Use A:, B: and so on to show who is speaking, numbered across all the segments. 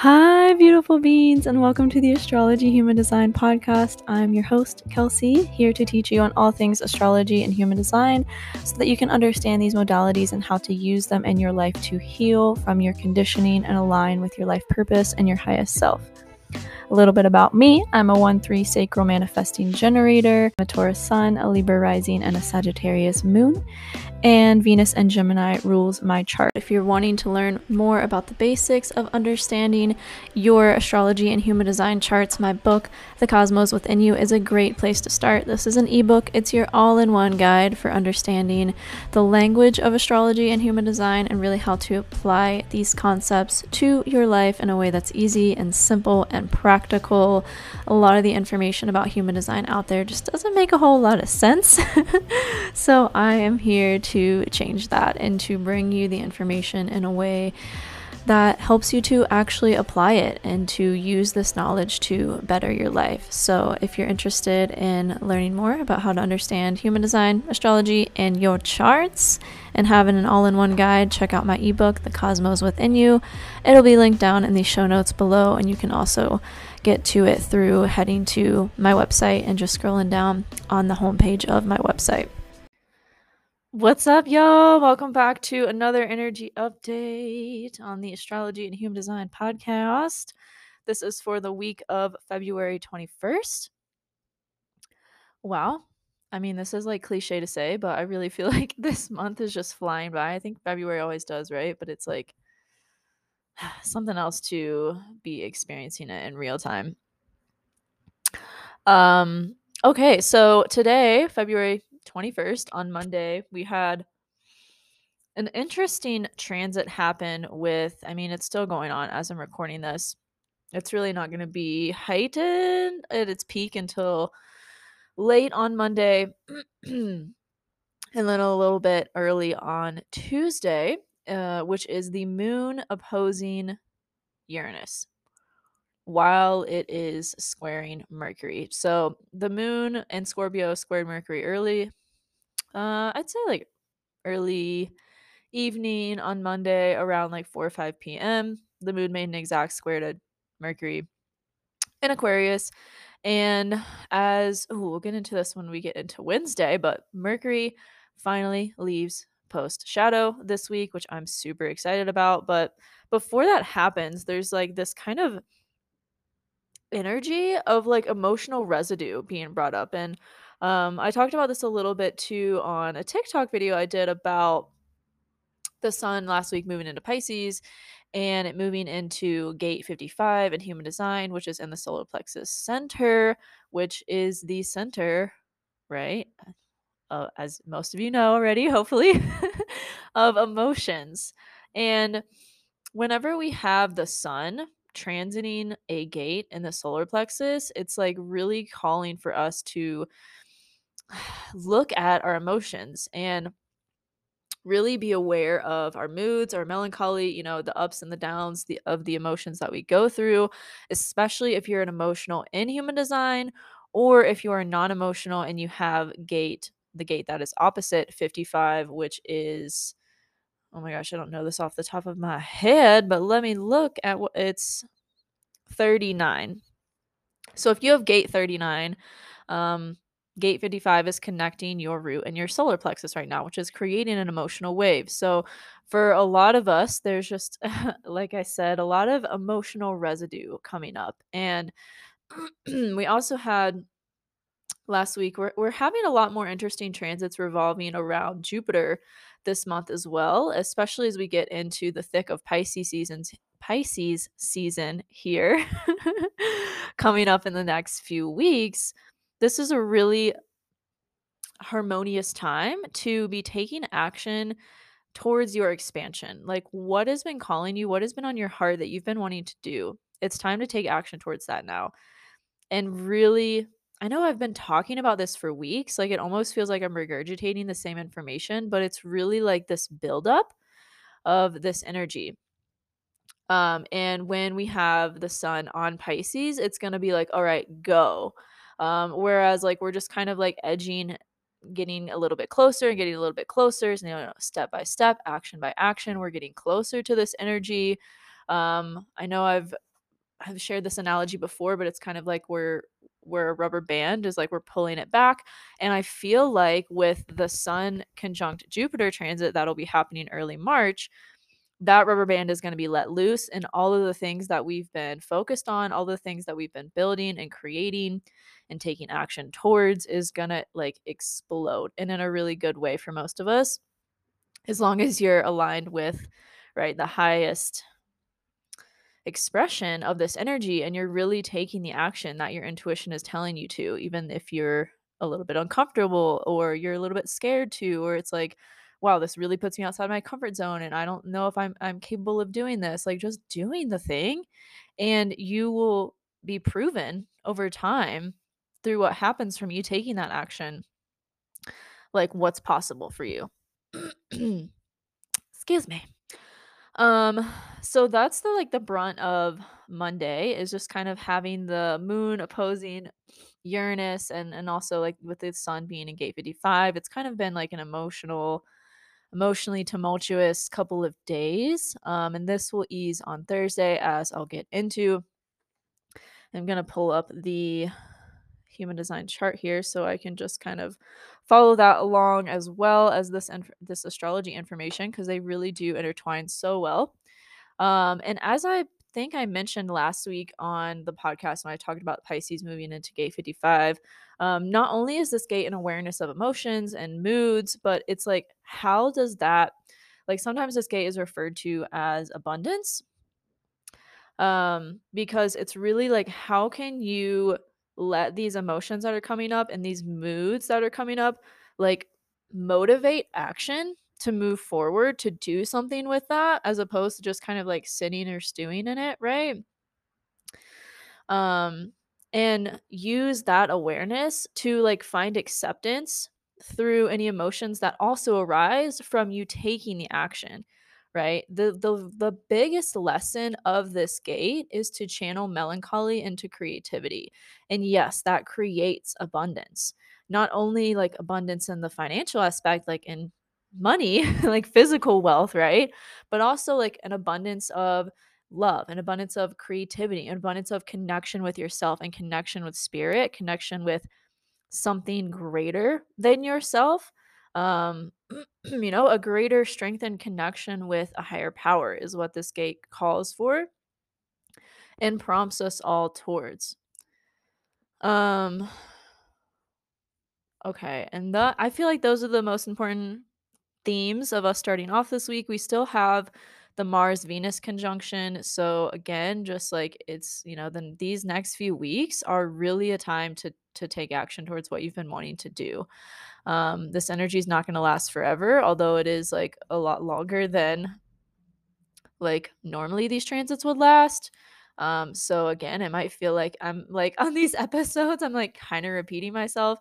A: Hi, beautiful beings, and welcome to the Astrology Human Design podcast. I'm your host, Kelsey, here to teach you on all things astrology and human design so that you can understand these modalities and how to use them in your life to heal from your conditioning and align with your life purpose and your highest self. A little bit about me I'm a 1 3 sacral manifesting generator, a Taurus sun, a Libra rising, and a Sagittarius moon. And Venus and Gemini rules my chart. If you're wanting to learn more about the basics of understanding your astrology and human design charts, my book, The Cosmos Within You, is a great place to start. This is an ebook, it's your all in one guide for understanding the language of astrology and human design and really how to apply these concepts to your life in a way that's easy and simple and practical. A lot of the information about human design out there just doesn't make a whole lot of sense. so I am here to change that and to bring you the information in a way that helps you to actually apply it and to use this knowledge to better your life. So, if you're interested in learning more about how to understand human design, astrology, and your charts, and having an all in one guide, check out my ebook, The Cosmos Within You. It'll be linked down in the show notes below, and you can also get to it through heading to my website and just scrolling down on the homepage of my website. What's up, y'all? Welcome back to another energy update on the Astrology and Human Design podcast. This is for the week of February 21st. Wow. I mean, this is like cliche to say, but I really feel like this month is just flying by. I think February always does, right? But it's like something else to be experiencing it in real time. Um, okay, so today, February 21st on Monday, we had an interesting transit happen with, I mean, it's still going on as I'm recording this. It's really not going to be heightened at its peak until late on Monday and then a little bit early on Tuesday, uh, which is the moon opposing Uranus while it is squaring Mercury. So the moon and Scorpio squared Mercury early. Uh, I'd say like early evening on Monday around like 4 or 5 p.m. The moon made an exact square to Mercury in Aquarius. And as ooh, we'll get into this when we get into Wednesday, but Mercury finally leaves post shadow this week, which I'm super excited about. But before that happens, there's like this kind of energy of like emotional residue being brought up. And um, I talked about this a little bit too on a TikTok video I did about the sun last week moving into Pisces and it moving into gate 55 in human design, which is in the solar plexus center, which is the center, right? Uh, as most of you know already, hopefully, of emotions. And whenever we have the sun transiting a gate in the solar plexus, it's like really calling for us to look at our emotions and really be aware of our moods, our melancholy, you know, the ups and the downs the, of the emotions that we go through, especially if you're an emotional in human design or if you are non-emotional and you have gate the gate that is opposite 55 which is oh my gosh, I don't know this off the top of my head, but let me look at what it's 39. So if you have gate 39, um, gate 55 is connecting your root and your solar plexus right now, which is creating an emotional wave. So for a lot of us, there's just, like I said, a lot of emotional residue coming up. And we also had last week, we're, we're having a lot more interesting transits revolving around Jupiter this month as well, especially as we get into the thick of Pisces seasons Pisces season here coming up in the next few weeks. This is a really harmonious time to be taking action towards your expansion. Like what has been calling you, what has been on your heart that you've been wanting to do. It's time to take action towards that now. And really I know I've been talking about this for weeks. Like it almost feels like I'm regurgitating the same information, but it's really like this buildup of this energy. Um, and when we have the sun on Pisces, it's gonna be like, all right, go. Um, whereas like we're just kind of like edging, getting a little bit closer and getting a little bit closer, so, you know, step by step, action by action, we're getting closer to this energy. Um, I know I've I've shared this analogy before, but it's kind of like we're we're a rubber band is like we're pulling it back. And I feel like with the Sun conjunct Jupiter transit that'll be happening early March, that rubber band is going to be let loose and all of the things that we've been focused on, all the things that we've been building and creating and taking action towards is going to like explode and in a really good way for most of us. As long as you're aligned with right the highest expression of this energy and you're really taking the action that your intuition is telling you to even if you're a little bit uncomfortable or you're a little bit scared to or it's like wow this really puts me outside my comfort zone and i don't know if i'm i'm capable of doing this like just doing the thing and you will be proven over time through what happens from you taking that action like what's possible for you. Excuse me um, so that's the like the brunt of Monday is just kind of having the moon opposing Uranus and and also like with the sun being in gate 55. It's kind of been like an emotional emotionally tumultuous couple of days. Um, and this will ease on Thursday as I'll get into. I'm going to pull up the human design chart here so I can just kind of follow that along as well as this inf- this astrology information because they really do intertwine so well. Um, and as I think I mentioned last week on the podcast when I talked about Pisces moving into gate 55, um, not only is this gate an awareness of emotions and moods, but it's like, how does that, like, sometimes this gate is referred to as abundance. Um, because it's really like, how can you let these emotions that are coming up and these moods that are coming up, like, motivate action to move forward to do something with that as opposed to just kind of like sitting or stewing in it, right? Um and use that awareness to like find acceptance through any emotions that also arise from you taking the action right the the the biggest lesson of this gate is to channel melancholy into creativity and yes that creates abundance not only like abundance in the financial aspect like in money, like physical wealth, right? But also like an abundance of love, an abundance of creativity, an abundance of connection with yourself and connection with spirit, connection with something greater than yourself. Um, you know, a greater strength and connection with a higher power is what this gate calls for and prompts us all towards. Um okay, and that I feel like those are the most important themes of us starting off this week. We still have the Mars Venus conjunction. So again, just like it's, you know, then these next few weeks are really a time to to take action towards what you've been wanting to do. Um, this energy is not going to last forever, although it is like a lot longer than like normally these transits would last. Um, so again, it might feel like I'm like on these episodes, I'm like kind of repeating myself.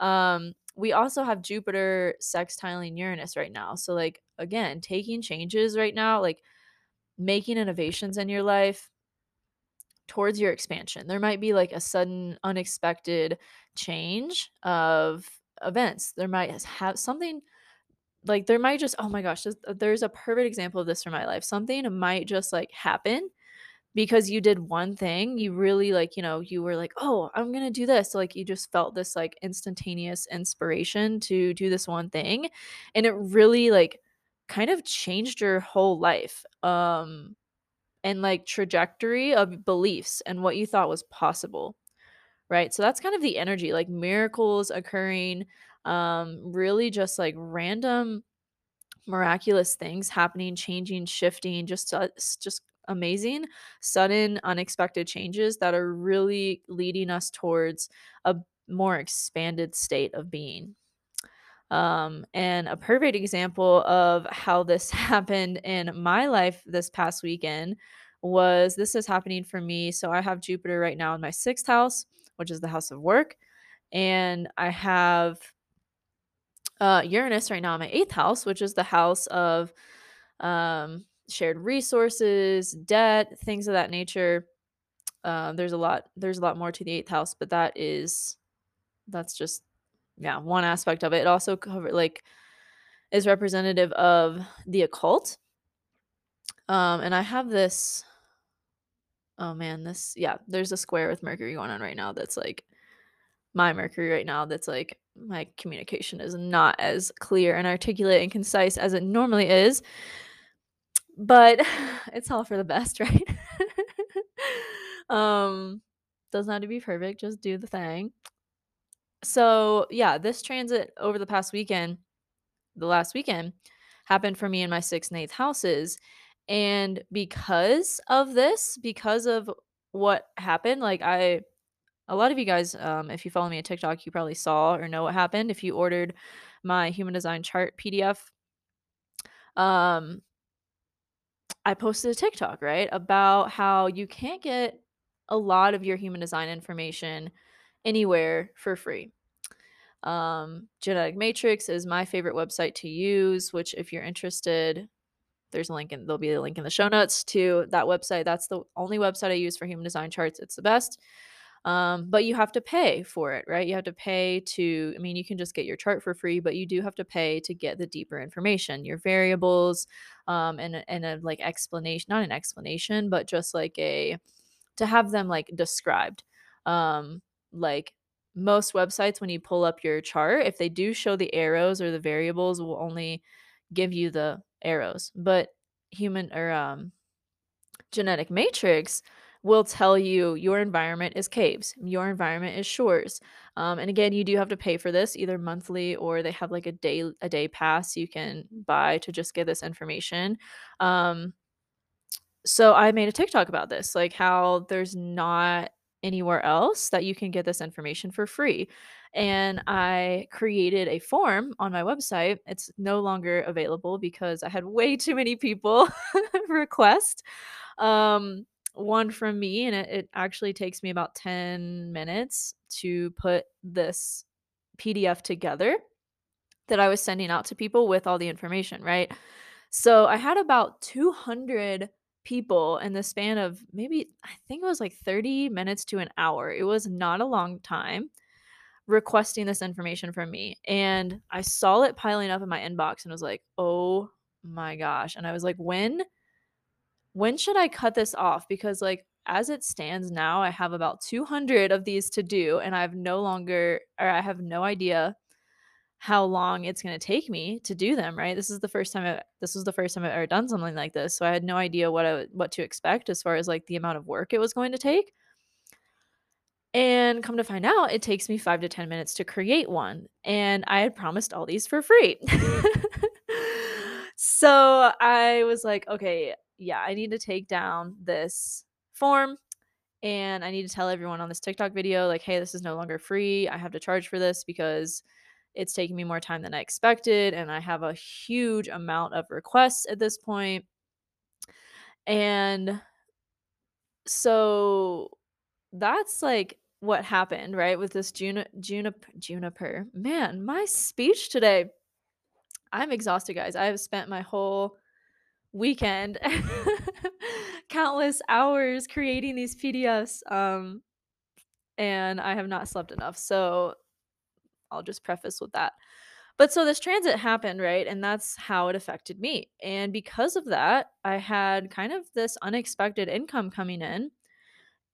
A: Um, we also have Jupiter sextiling Uranus right now. So like again, taking changes right now, like making innovations in your life towards your expansion. There might be like a sudden unexpected change of events. There might have something like there might just oh my gosh, there's a perfect example of this for my life. Something might just like happen because you did one thing, you really like, you know, you were like, "Oh, I'm to do this." So, like you just felt this like instantaneous inspiration to do this one thing, and it really like kind of changed your whole life. Um and like trajectory of beliefs and what you thought was possible. Right? So that's kind of the energy, like miracles occurring, um really just like random miraculous things happening, changing, shifting, just uh, just amazing, sudden, unexpected changes that are really leading us towards a more expanded state of being. Um, and a perfect example of how this happened in my life this past weekend was this is happening for me. So I have Jupiter right now in my sixth house, which is the house of work. And I have uh, Uranus right now in my eighth house, which is the house of um, shared resources, debt, things of that nature. Uh, there's a lot. There's a lot more to the eighth house, but that is that's just yeah one aspect of it. It also cover like is representative of the occult. Um, and I have this oh man, this yeah, there's a square with Mercury going on right now that's like my Mercury right now that's like my communication is not as clear and articulate and concise as it normally is. But it's all for the best, right? um doesn't have to be perfect, just do the thing. So, yeah, this transit over the past weekend, the last weekend, happened for me in my 6th and 8th houses. And because of this, because of what happened, like I a lot of you guys, um, if you follow me on TikTok, you probably saw or know what happened if you ordered my human design chart PDF. Um, I posted a TikTok, right, about how you can't get a lot of your human design information anywhere for free. Um, Genetic Matrix is my favorite website to use, which if you're interested, there's a link and there'll be a link in the show notes to that website. That's the only website I use for human design charts. It's the best. Um, but you have to pay for it, right? You have to pay to, I mean, you can just get your chart for free, but you do have to pay to get the deeper information, your variables, um, and, and a like explanation, not an explanation, but just like a, to have them like described. Um, like most websites, when you pull up your chart, if they do show the arrows or the variables, will only give you the arrows. But human or um, genetic matrix will tell you your environment is caves, your environment is shores. Um, and again, you do have to pay for this either monthly or they have like a day a day pass you can buy to just get this information. Um, so I made a TikTok about this, like how there's not anywhere else that you can get this information for free. And I created a form on my website. It's no longer available because I had way too many people request um, one from me, and it, it actually takes me about 10 minutes to put this PDF together that I was sending out to people with all the information, right? So I had about 200 people in the span of maybe, I think it was like 30 minutes to an hour. It was not a long time requesting this information from me. And I saw it piling up in my inbox and was like, oh my gosh. And I was like, when when should I cut this off? Because like as it stands now, I have about 200 of these to do and I've no longer or I have no idea how long it's going to take me to do them, right? This is the first time I, this was the first time I've ever done something like this. So I had no idea what I, what to expect as far as like the amount of work it was going to take. And come to find out, it takes me 5 to 10 minutes to create one, and I had promised all these for free. so I was like, okay, yeah, I need to take down this form and I need to tell everyone on this TikTok video, like, hey, this is no longer free. I have to charge for this because it's taking me more time than I expected. And I have a huge amount of requests at this point. And so that's like what happened, right? With this juni- juniper, juniper. Man, my speech today. I'm exhausted, guys. I have spent my whole weekend countless hours creating these PDFs um and I have not slept enough. So I'll just preface with that. But so this transit happened, right? And that's how it affected me. And because of that, I had kind of this unexpected income coming in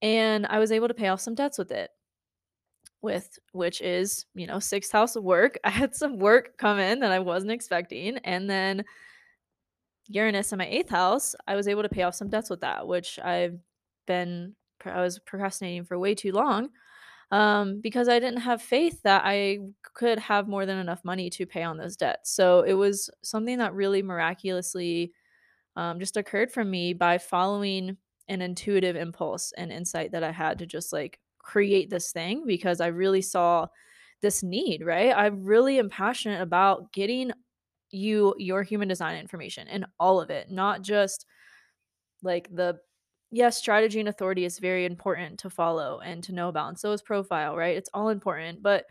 A: and I was able to pay off some debts with it. With which is, you know, sixth house of work. I had some work come in that I wasn't expecting. And then Uranus in my eighth house, I was able to pay off some debts with that, which I've been I was procrastinating for way too long um, because I didn't have faith that I could have more than enough money to pay on those debts. So it was something that really miraculously um, just occurred for me by following an intuitive impulse and insight that I had to just like create this thing because I really saw this need, right? I really am passionate about getting you your human design information and all of it, not just like the yes, strategy and authority is very important to follow and to know about. And so is profile, right? It's all important. But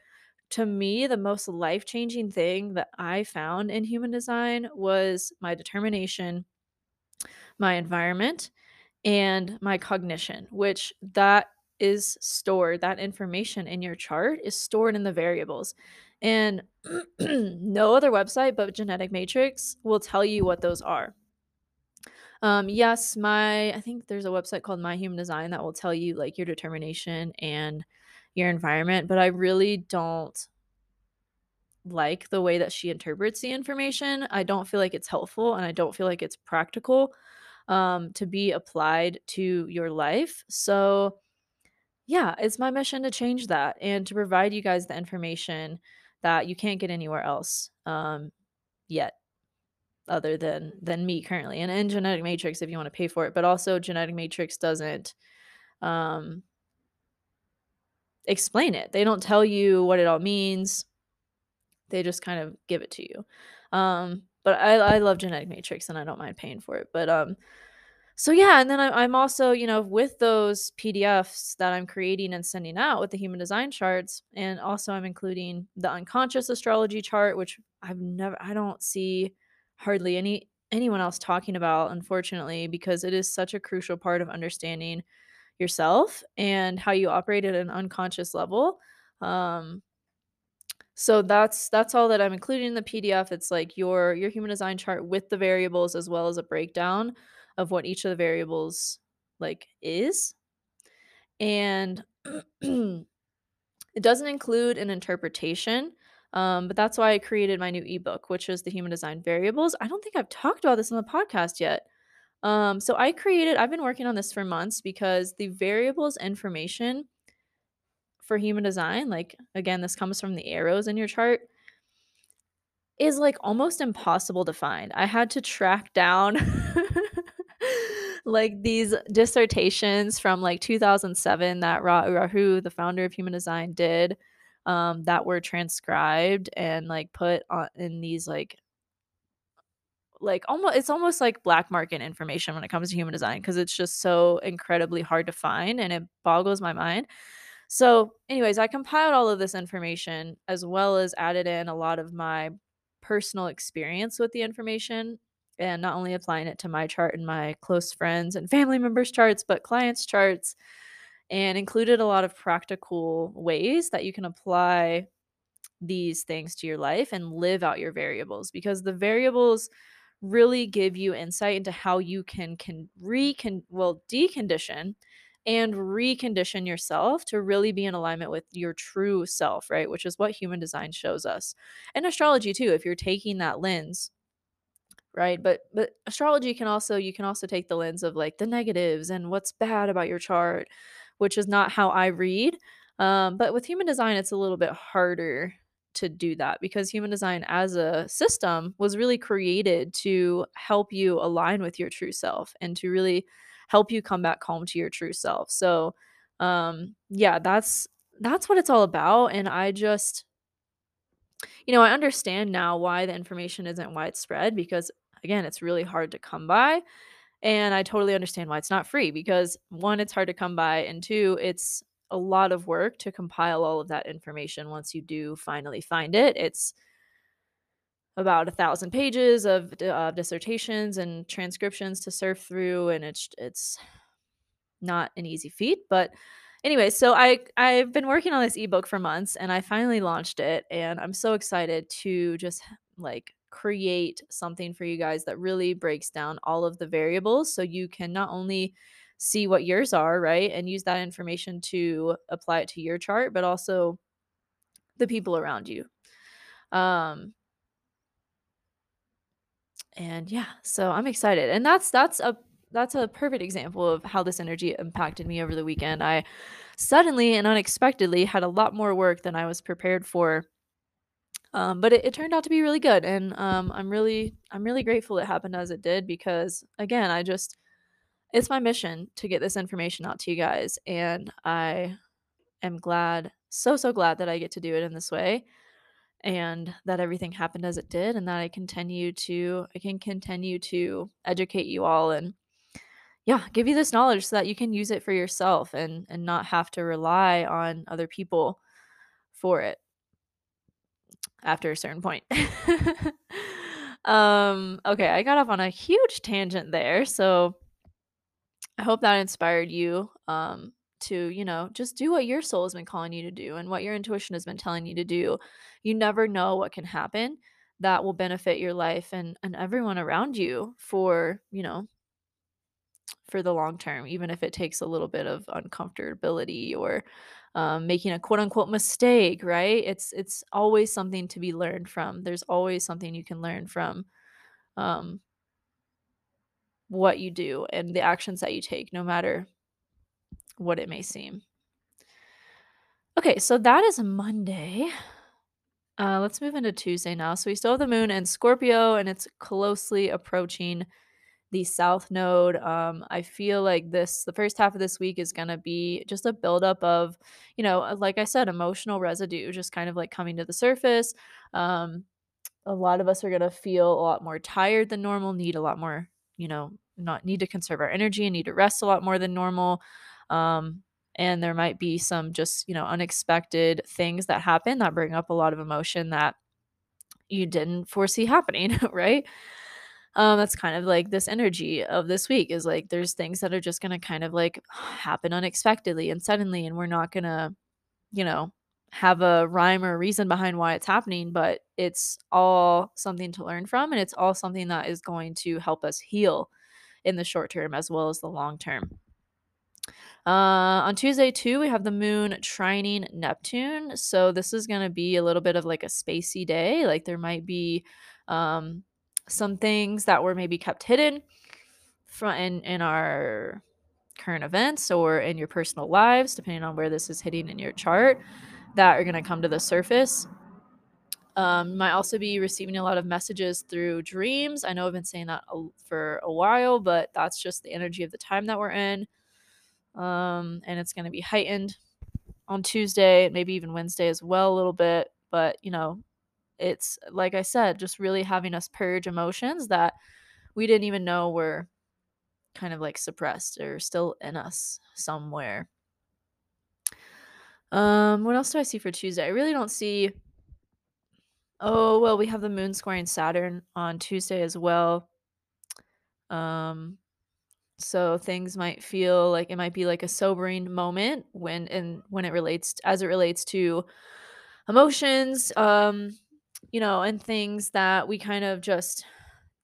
A: to me, the most life changing thing that I found in human design was my determination, my environment, and my cognition, which that is stored, that information in your chart is stored in the variables. And no other website but Genetic Matrix will tell you what those are. Um, yes, my I think there's a website called My Human Design that will tell you, like, your determination and your environment, but I really don't like the way that she interprets the information. I don't feel like it's helpful, and I don't feel like it's practical, um, to be applied to your life. So, yeah, it's my mission to change that and to provide you guys the information that you can't get anywhere else, um, yet, other than than me currently, and in Genetic Matrix if you wanna pay for it, but also Genetic Matrix doesn't, um explain it. They don't tell you what it all means. They just kind of give it to you. Um, but I I love Genetic Matrix, and I don't mind paying for it, but, um so, yeah, and then I'm also, you know, with those PDFs that I'm creating and sending out with the human design charts, and also I'm including the unconscious astrology chart, which I've never I don't see hardly any anyone else talking about, unfortunately, because it is such a crucial part of understanding yourself and how you operate at an unconscious level. Um so that's that's all that I'm including in the PDF. It's like your your human design chart with the variables as well as a breakdown of what each of the variables like is. And it doesn't include an interpretation. Um, but that's why I created my new ebook, which is the human design variables. I don't think I've talked about this on the podcast yet. Um, so I created, I've been working on this for months because the variables information for human design, like again, this comes from the arrows in your chart, is like almost impossible to find. I had to track down like these dissertations from like 2007 that Ra Uru Hu, the founder of human design, did um, that were transcribed and like put on in these like like almost it's almost like black market information when it comes to human design because it's just so incredibly hard to find and it boggles my mind. So, anyways, I compiled all of this information as well as added in a lot of my personal experience with the information and not only applying it to my chart and my close friends and family members' charts, but clients' charts and included a lot of practical ways that you can apply these things to your life and live out your variables because the variables really give you insight into how you can can recon well decondition and recondition yourself to really be in alignment with your true self, right? Which is what human design shows us. And astrology too, if you're taking that lens, right? But but astrology can also you can also take the lens of like the negatives and what's bad about your chart, which is not how I read. Um, but with human design, it's a little bit harder to do that because human design as a system was really created to help you align with your true self and to really help you come back home to your true self. So, um yeah, that's that's what it's all about and I just you know, I understand now why the information isn't widespread because again, it's really hard to come by and I totally understand why it's not free because one it's hard to come by and two it's a lot of work to compile all of that information once you do finally find it. It's about a thousand pages of uh, dissertations and transcriptions to surf through, and it's it's not an easy feat. But anyway, so I I've been working on this ebook for months, and I finally launched it, and I'm so excited to just like create something for you guys that really breaks down all of the variables so you can not only see what yours are, right? And use that information to apply it to your chart, but also the people around you. Um and yeah, so I'm excited. And that's that's a that's a perfect example of how this energy impacted me over the weekend. I suddenly and unexpectedly had a lot more work than I was prepared for. Um, but it, it turned out to be really good and um, i'm really i'm really grateful it happened as it did because again i just it's my mission to get this information out to you guys and i am glad so so glad that i get to do it in this way and that everything happened as it did and that i continue to i can continue to educate you all and yeah give you this knowledge so that you can use it for yourself and and not have to rely on other people for it after a certain point um okay i got off on a huge tangent there so I hope that inspired you um, to, you know, just do what your soul has been calling you to do and what your intuition has been telling you to do. You never know what can happen that will benefit your life and and everyone around you for, you know, for the long term, even if it takes a little bit of uncomfortability or um, making a quote unquote mistake, right? It's it's always something to be learned from. There's always something you can learn from um, what you do and the actions that you take, no matter what it may seem. Okay, so that is Monday. Uh, let's move into Tuesday now. So we still have the moon and Scorpio, and it's closely approaching the south node. Um, I feel like this, the first half of this week is going to be just a buildup of, you know, uh, like I said, emotional residue, just kind of like coming to the surface. Um, a lot of us are going to feel a lot more tired than normal, need a lot more, you know, not need to conserve our energy and need to rest a lot more than normal. Um, and there might be some just, you know, unexpected things that happen that bring up a lot of emotion that you didn't foresee happening, right? Um, that's kind of like this energy of this week is like there's things that are just gonna kind of like happen unexpectedly and suddenly, and we're not gonna, you know, have a rhyme or a reason behind why it's happening, but it's all something to learn from, and it's all something that is going to help us heal in the short term as well as the long term. Uh, on Tuesday, too, we have the moon trining Neptune. So this is going to be a little bit of like a spacey day. Like there might be um, some things that were maybe kept hidden from in, in our current events or in your personal lives, depending on where this is hitting in your chart, that are going to come to the surface. Um, might also be receiving a lot of messages through dreams. I know I've been saying that for a while, but that's just the energy of the time that we're in. Um, and it's going to be heightened on Tuesday, and maybe even Wednesday as well, a little bit. But, you know, it's like I said, just really having us purge emotions that we didn't even know were kind of like suppressed or still in us somewhere. Um, what else do I see for Tuesday? I really don't see. Oh, well, we have the moon squaring Saturn on Tuesday as well. Um, so things might feel like it might be like a sobering moment when and when it relates as it relates to emotions um you know and things that we kind of just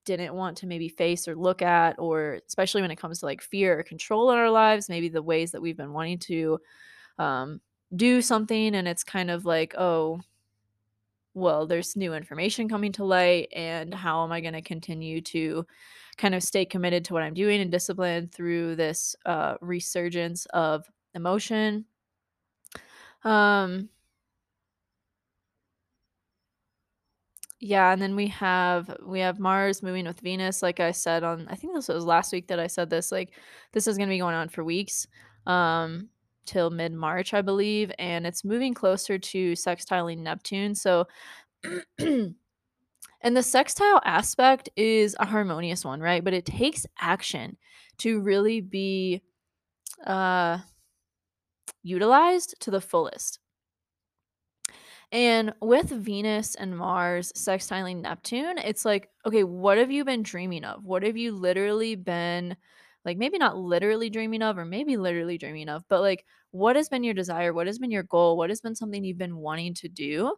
A: didn't want to maybe face or look at or especially when it comes to like fear or control in our lives maybe the ways that we've been wanting to um do something and it's kind of like oh well there's new information coming to light and how am i going to continue to kind of stay committed to what I'm doing and disciplined through this uh, resurgence of emotion. Um, yeah, and then we have we have Mars moving with Venus. Like I said on, I think this was last week that I said this. Like this is going to be going on for weeks, um, till mid March, I believe, and it's moving closer to sextiling Neptune. So And the sextile aspect is a harmonious one, right? But it takes action to really be uh, utilized to the fullest. And with Venus and Mars sextiling Neptune, it's like, okay, what have you been dreaming of? What have you literally been like maybe not literally dreaming of or maybe literally dreaming of, but like what has been your desire? What has been your goal? What has been something you've been wanting to do?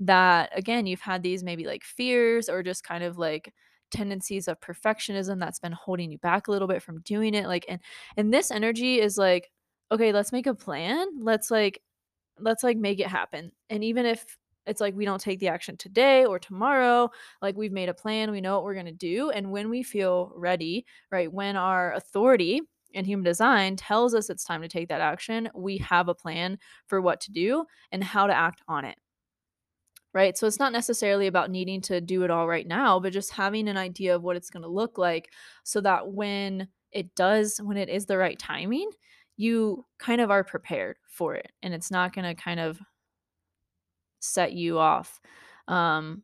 A: that again you've had these maybe like fears or just kind of like tendencies of perfectionism that's been holding you back a little bit from doing it like and and this energy is like okay let's make a plan let's like let's like make it happen and even if it's like we don't take the action today or tomorrow like we've made a plan we know what we're going to do and when we feel ready right when our authority in human design tells us it's time to take that action we have a plan for what to do and how to act on it right? So it's not necessarily about needing to do it all right now, but just having an idea of what it's going to look like so that when it does, when it is the right timing, you kind of are prepared for it and it's not going to kind of set you off um,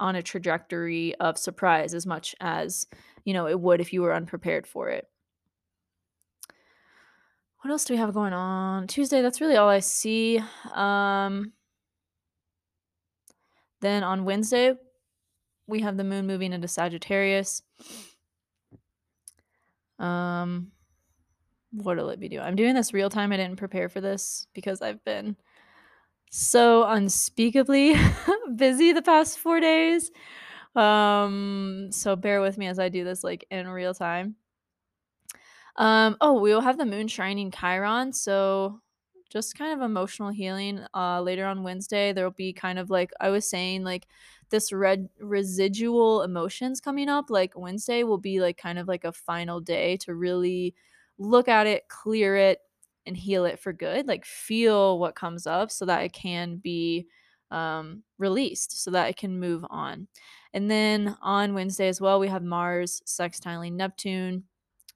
A: on a trajectory of surprise as much as you know it would if you were unprepared for it what else do we have going on tuesday that's really all i see um then on Wednesday, we have the moon moving into Sagittarius. Um, what'll it be doing? I'm doing this real time. I didn't prepare for this because I've been so unspeakably busy the past four days. Um, so bear with me as I do this like in real time. Um, oh, we'll have the moon trining Chiron, so just kind of emotional healing. Uh, later on Wednesday, there'll be kind of like I was saying, like this red residual emotions coming up. Like Wednesday will be like kind of like a final day to really look at it, clear it, and heal it for good. Like feel what comes up so that it can be um, released, so that it can move on. And then on Wednesday as well, we have Mars sextiling Neptune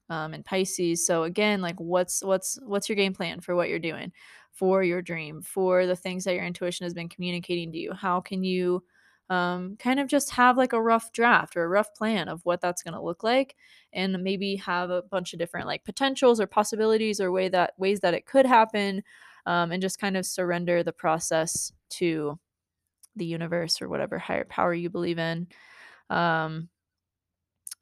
A: um, and Pisces. So again, like what's what's what's your game plan for what you're doing, for your dream, for the things that your intuition has been communicating to you? How can you um, kind of just have like a rough draft or a rough plan of what that's going to look like, and maybe have a bunch of different like potentials or possibilities or way that ways that it could happen, um, and just kind of surrender the process to the universe or whatever higher power you believe in. Um,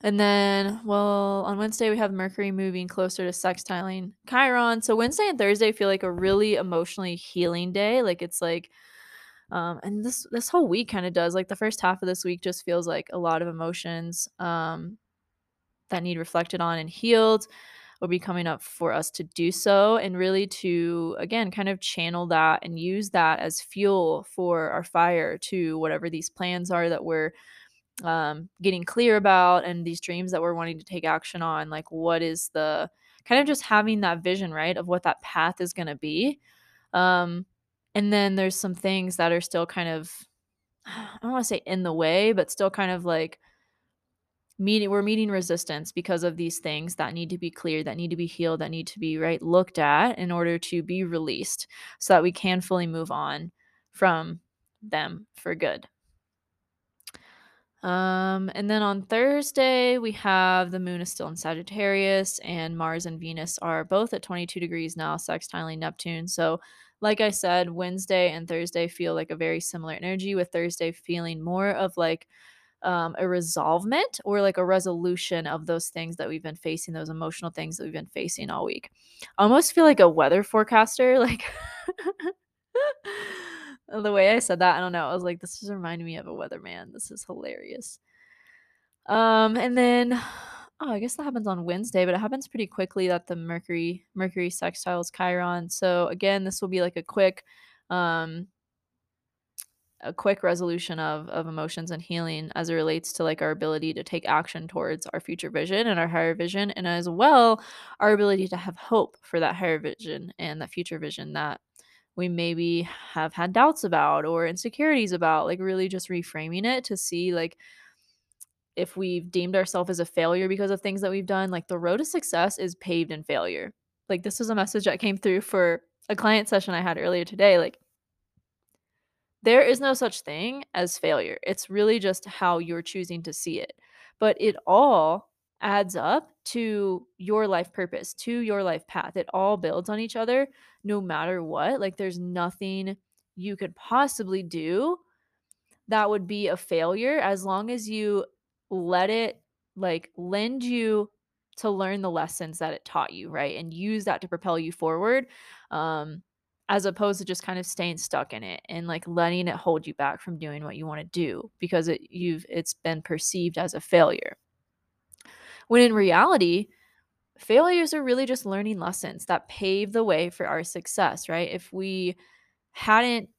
A: and then, well, on Wednesday we have Mercury moving closer to sextiling Chiron. So Wednesday and Thursday feel like a really emotionally healing day. Like it's like um and this this whole week kind of does. Like the first half of this week just feels like a lot of emotions um that need reflected on and healed will be coming up for us to do so and really to again kind of channel that and use that as fuel for our fire to whatever these plans are that we're um, getting clear about and these dreams that we're wanting to take action on like what is the kind of just having that vision right of what that path is going to be um, and then there's some things that are still kind of i don't want to say in the way but still kind of like meeting we're meeting resistance because of these things that need to be cleared that need to be healed that need to be right looked at in order to be released so that we can fully move on from them for good um, and then on Thursday, we have the moon is still in Sagittarius, and Mars and Venus are both at 22 degrees now, sextiling Neptune. So, like I said, Wednesday and Thursday feel like a very similar energy, with Thursday feeling more of like um, a resolvement or like a resolution of those things that we've been facing, those emotional things that we've been facing all week. I almost feel like a weather forecaster, like. the way I said that, I don't know. I was like, this is reminding me of a weatherman. This is hilarious. Um, and then oh, I guess that happens on Wednesday, but it happens pretty quickly that the Mercury Mercury sextiles Chiron. So again, this will be like a quick um a quick resolution of of emotions and healing as it relates to like our ability to take action towards our future vision and our higher vision and as well our ability to have hope for that higher vision and that future vision that we maybe have had doubts about or insecurities about like really just reframing it to see like if we've deemed ourselves as a failure because of things that we've done like the road to success is paved in failure like this was a message that came through for a client session i had earlier today like there is no such thing as failure it's really just how you're choosing to see it but it all adds up to your life purpose, to your life path. It all builds on each other no matter what. Like there's nothing you could possibly do that would be a failure as long as you let it like lend you to learn the lessons that it taught you, right? And use that to propel you forward. Um as opposed to just kind of staying stuck in it and like letting it hold you back from doing what you want to do because it you've it's been perceived as a failure. When in reality, failures are really just learning lessons that pave the way for our success, right? If we hadn't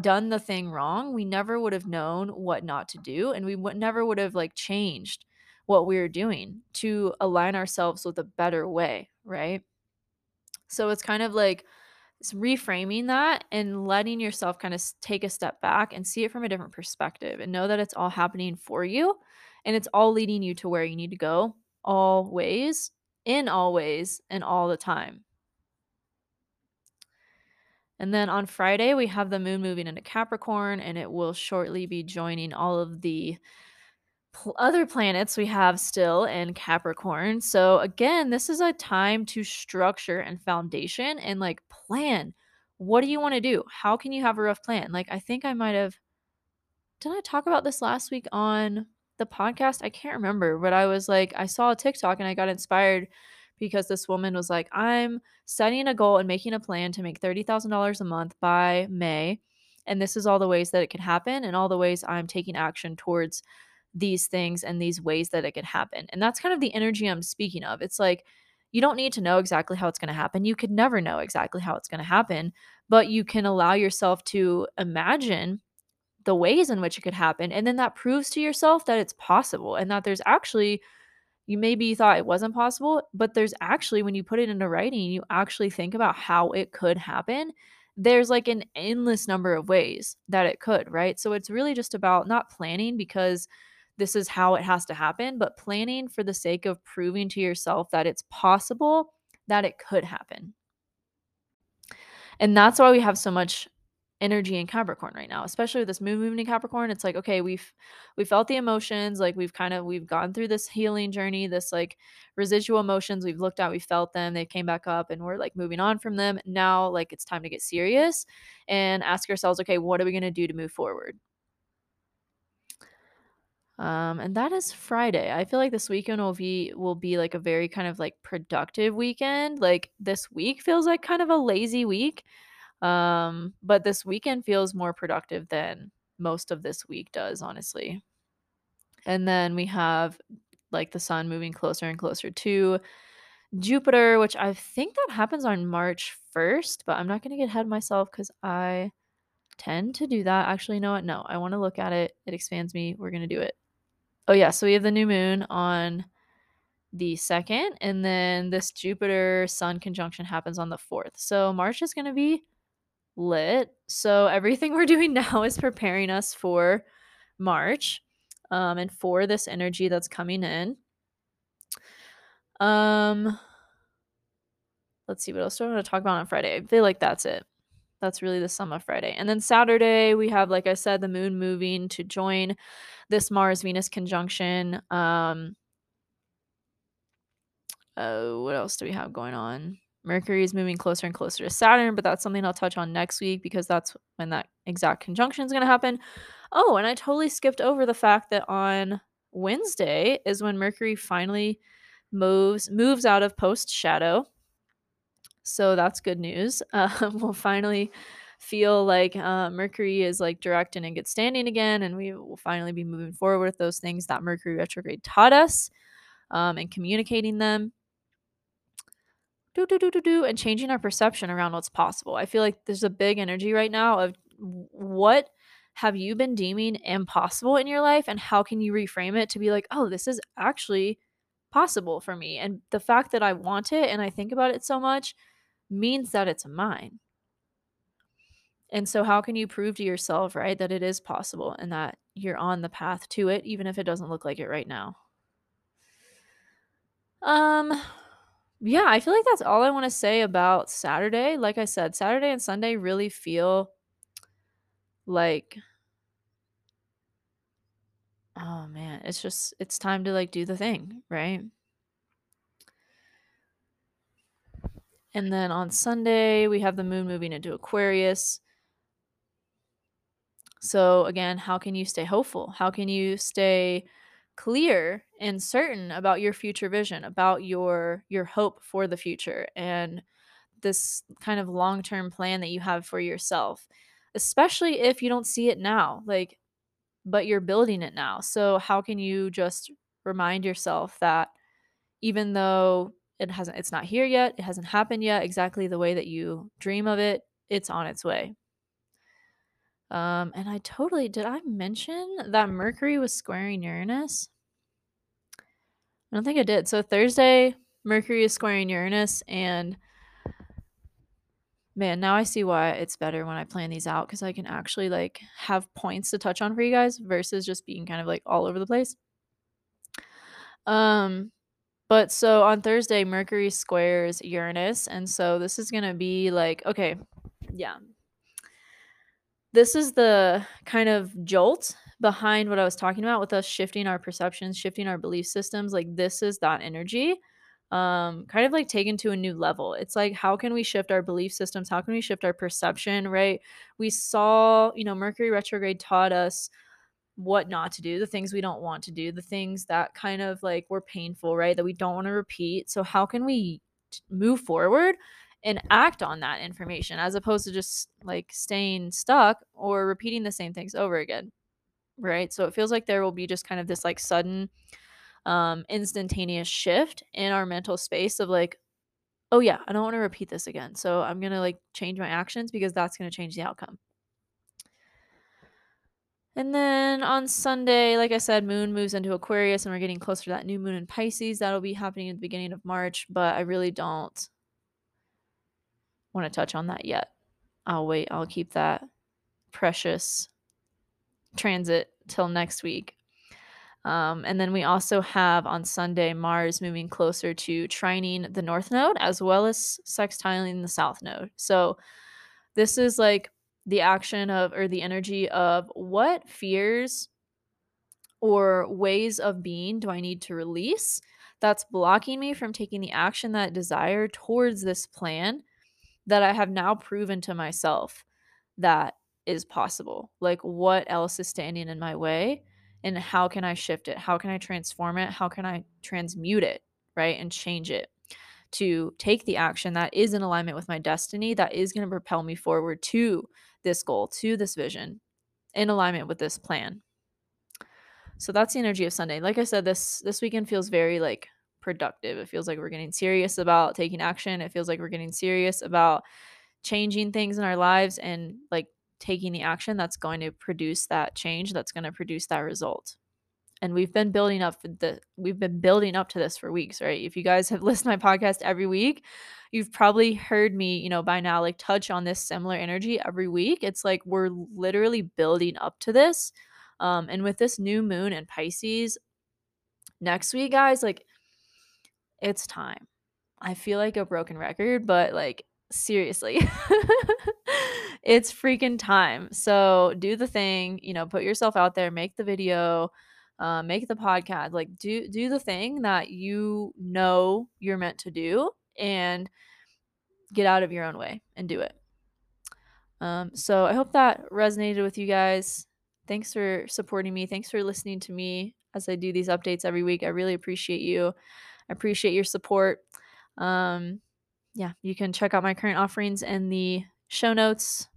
A: done the thing wrong, we never would have known what not to do and we would never would have like changed what we were doing to align ourselves with a better way, right? So it's kind of like it's reframing that and letting yourself kind of take a step back and see it from a different perspective and know that it's all happening for you and it's all leading you to where you need to go always, in always and all the time. And then on Friday, we have the moon moving into Capricorn, and it will shortly be joining all of the pl- other planets we have still in Capricorn. So, again, this is a time to structure and foundation and like plan. What do you want to do? How can you have a rough plan? Like, I think I might have. Did I talk about this last week on the podcast? I can't remember, but I was like, I saw a TikTok and I got inspired because this woman was like, I'm setting a goal and making a plan to make $30,000 a month by May. And this is all the ways that it can happen and all the ways I'm taking action towards these things and these ways that it can happen. And that's kind of the energy I'm speaking of. It's like, you don't need to know exactly how it's going to happen. You could never know exactly how it's going to happen, but you can allow yourself to imagine the ways in which it could happen. And then that proves to yourself that it's possible and that there's actually, you maybe thought it wasn't possible, but there's actually, when you put it into writing, you actually think about how it could happen. There's like an endless number of ways that it could, right? So it's really just about not planning because this is how it has to happen, but planning for the sake of proving to yourself that it's possible that it could happen. And that's why we have so much energy in Capricorn right now, especially with this moon moving in Capricorn. It's like, okay, we've we felt the emotions, like we've kind of we've gone through this healing journey, this like residual emotions we've looked at, we felt them, they came back up and we're like moving on from them. Now like it's time to get serious and ask ourselves, okay, what are we to do to move forward? Um, and that is Friday. I feel like this weekend will be will be like a very kind of like productive weekend. Like this week feels like kind of a lazy week. Um, but this weekend feels more productive than most of this week does, honestly. And then we have like the sun moving closer and closer to Jupiter, which I think that happens on March 1st, but I'm not going to get ahead of myself because I tend to do that. Actually, you know what? No, I want to look at it. It expands me. We're going to do it. Oh, yeah. So we have the new moon on the second, and then this Jupiter Sun conjunction happens on the fourth. So March is going to be lit. So everything we're doing now is preparing us for March um, and for this energy that's coming in. Um, let's see what else do I want to talk about on Friday. I feel like that's it. That's really the sum of Friday. And then Saturday, we have, like I said, the moon moving to join this Mars Venus conjunction. Um, uh, what else do we have going on? Mercury is moving closer and closer to Saturn, but that's something I'll touch on next week because that's when that exact conjunction is going to happen. Oh, and I totally skipped over the fact that on Wednesday is when Mercury finally moves moves out of post shadow. So that's good news. Uh, we'll finally feel like uh, Mercury is like direct and in good standing again, and we will finally be moving forward with those things that Mercury retrograde taught us um, and communicating them do do do do do and changing our perception around what's possible. I feel like there's a big energy right now of what have you been deeming impossible in your life and how can you reframe it to be like, "Oh, this is actually possible for me." And the fact that I want it and I think about it so much means that it's mine. And so how can you prove to yourself, right, that it is possible and that you're on the path to it even if it doesn't look like it right now? Um yeah, I feel like that's all I want to say about Saturday. Like I said, Saturday and Sunday really feel like oh man, it's just it's time to like do the thing, right? And then on Sunday, we have the moon moving into Aquarius. So again, how can you stay hopeful? How can you stay clear and certain about your future vision, about your your hope for the future and this kind of long-term plan that you have for yourself, especially if you don't see it now, like but you're building it now. So how can you just remind yourself that even though it hasn't it's not here yet, it hasn't happened yet exactly the way that you dream of it, it's on its way. Um, and I totally did I mention that Mercury was squaring Uranus? I don't think I did. So Thursday, Mercury is squaring Uranus, and man, now I see why it's better when I plan these out because I can actually like have points to touch on for you guys versus just being kind of like all over the place. Um, but so on Thursday, Mercury squares Uranus, and so this is gonna be like okay, yeah, this is the kind of jolt behind what I was talking about with us shifting our perceptions, shifting our belief systems. Like this is that energy um kind of like taken to a new level. It's like how can we shift our belief systems? How can we shift our perception, right? We saw, you know, Mercury retrograde taught us what not to do, the things we don't want to do, the things that kind of like were painful, right? That we don't want to repeat. So how can we move forward and act on that information as opposed to just like staying stuck or repeating the same things over again right so it feels like there will be just kind of this like sudden um, instantaneous shift in our mental space of like, oh yeah, I don't want to repeat this again. So I'm going to like change my actions because that's going to change the outcome. And then on Sunday, like I said, moon moves into Aquarius and we're getting closer to that new moon in Pisces. That'll be happening at the beginning of March, but I really don't want to touch on that yet. I'll wait. I'll keep that precious transit till next week. Um, and then we also have on Sunday Mars moving closer to trining the North Node as well as sextiling the South Node. So this is like the action of or the energy of what fears or ways of being do I need to release that's blocking me from taking the action that I desire towards this plan that I have now proven to myself that is possible. Like, what else is standing in my way? And how can I shift it? How can I transform it? How can I transmute it? Right. And change it to take the action that is in alignment with my destiny, that is going to propel me forward to this goal, to this vision, in alignment with this plan. So that's the energy of Sunday. Like I said, this this weekend feels very like productive. It feels like we're getting serious about taking action. It feels like we're getting serious about changing things in our lives and like taking the action that's going to produce that change, that's going to produce that result. And we've been building up the we've been building up to this for weeks, right? If you guys have listened to my podcast every week, you've probably heard me, you know, by now like touch on this similar energy every week. It's like we're literally building up to this um, and with this new moon and Pisces next week, guys, like it's time. I feel like a broken record, but like seriously, it's freaking time. So do the thing, you know, put yourself out there, make the video, uh, make the podcast, like do do the thing that you know you're meant to do, and get out of your own way and do it. Um, so I hope that resonated with you guys. Thanks for supporting me. Thanks for listening to me as I do these updates every week. I really appreciate you. I appreciate your support. Um, yeah, you can check out my current offerings in the show notes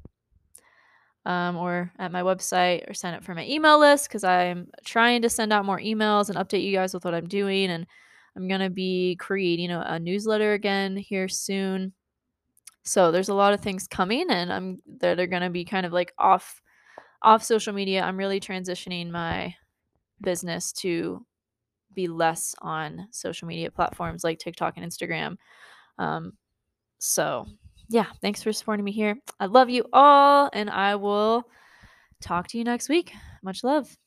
A: um, or at my website or sign up for my email list because I'm trying to send out more emails and update you guys with what I'm doing. And I'm going to be creating a, a newsletter again here soon. So there's a lot of things coming and I'm that are going to be kind of like off off social media, I'm really transitioning my business to be less on social media platforms like TikTok and Instagram. Um, so, yeah, thanks for supporting me here. I love you all, and I will talk to you next week. Much love.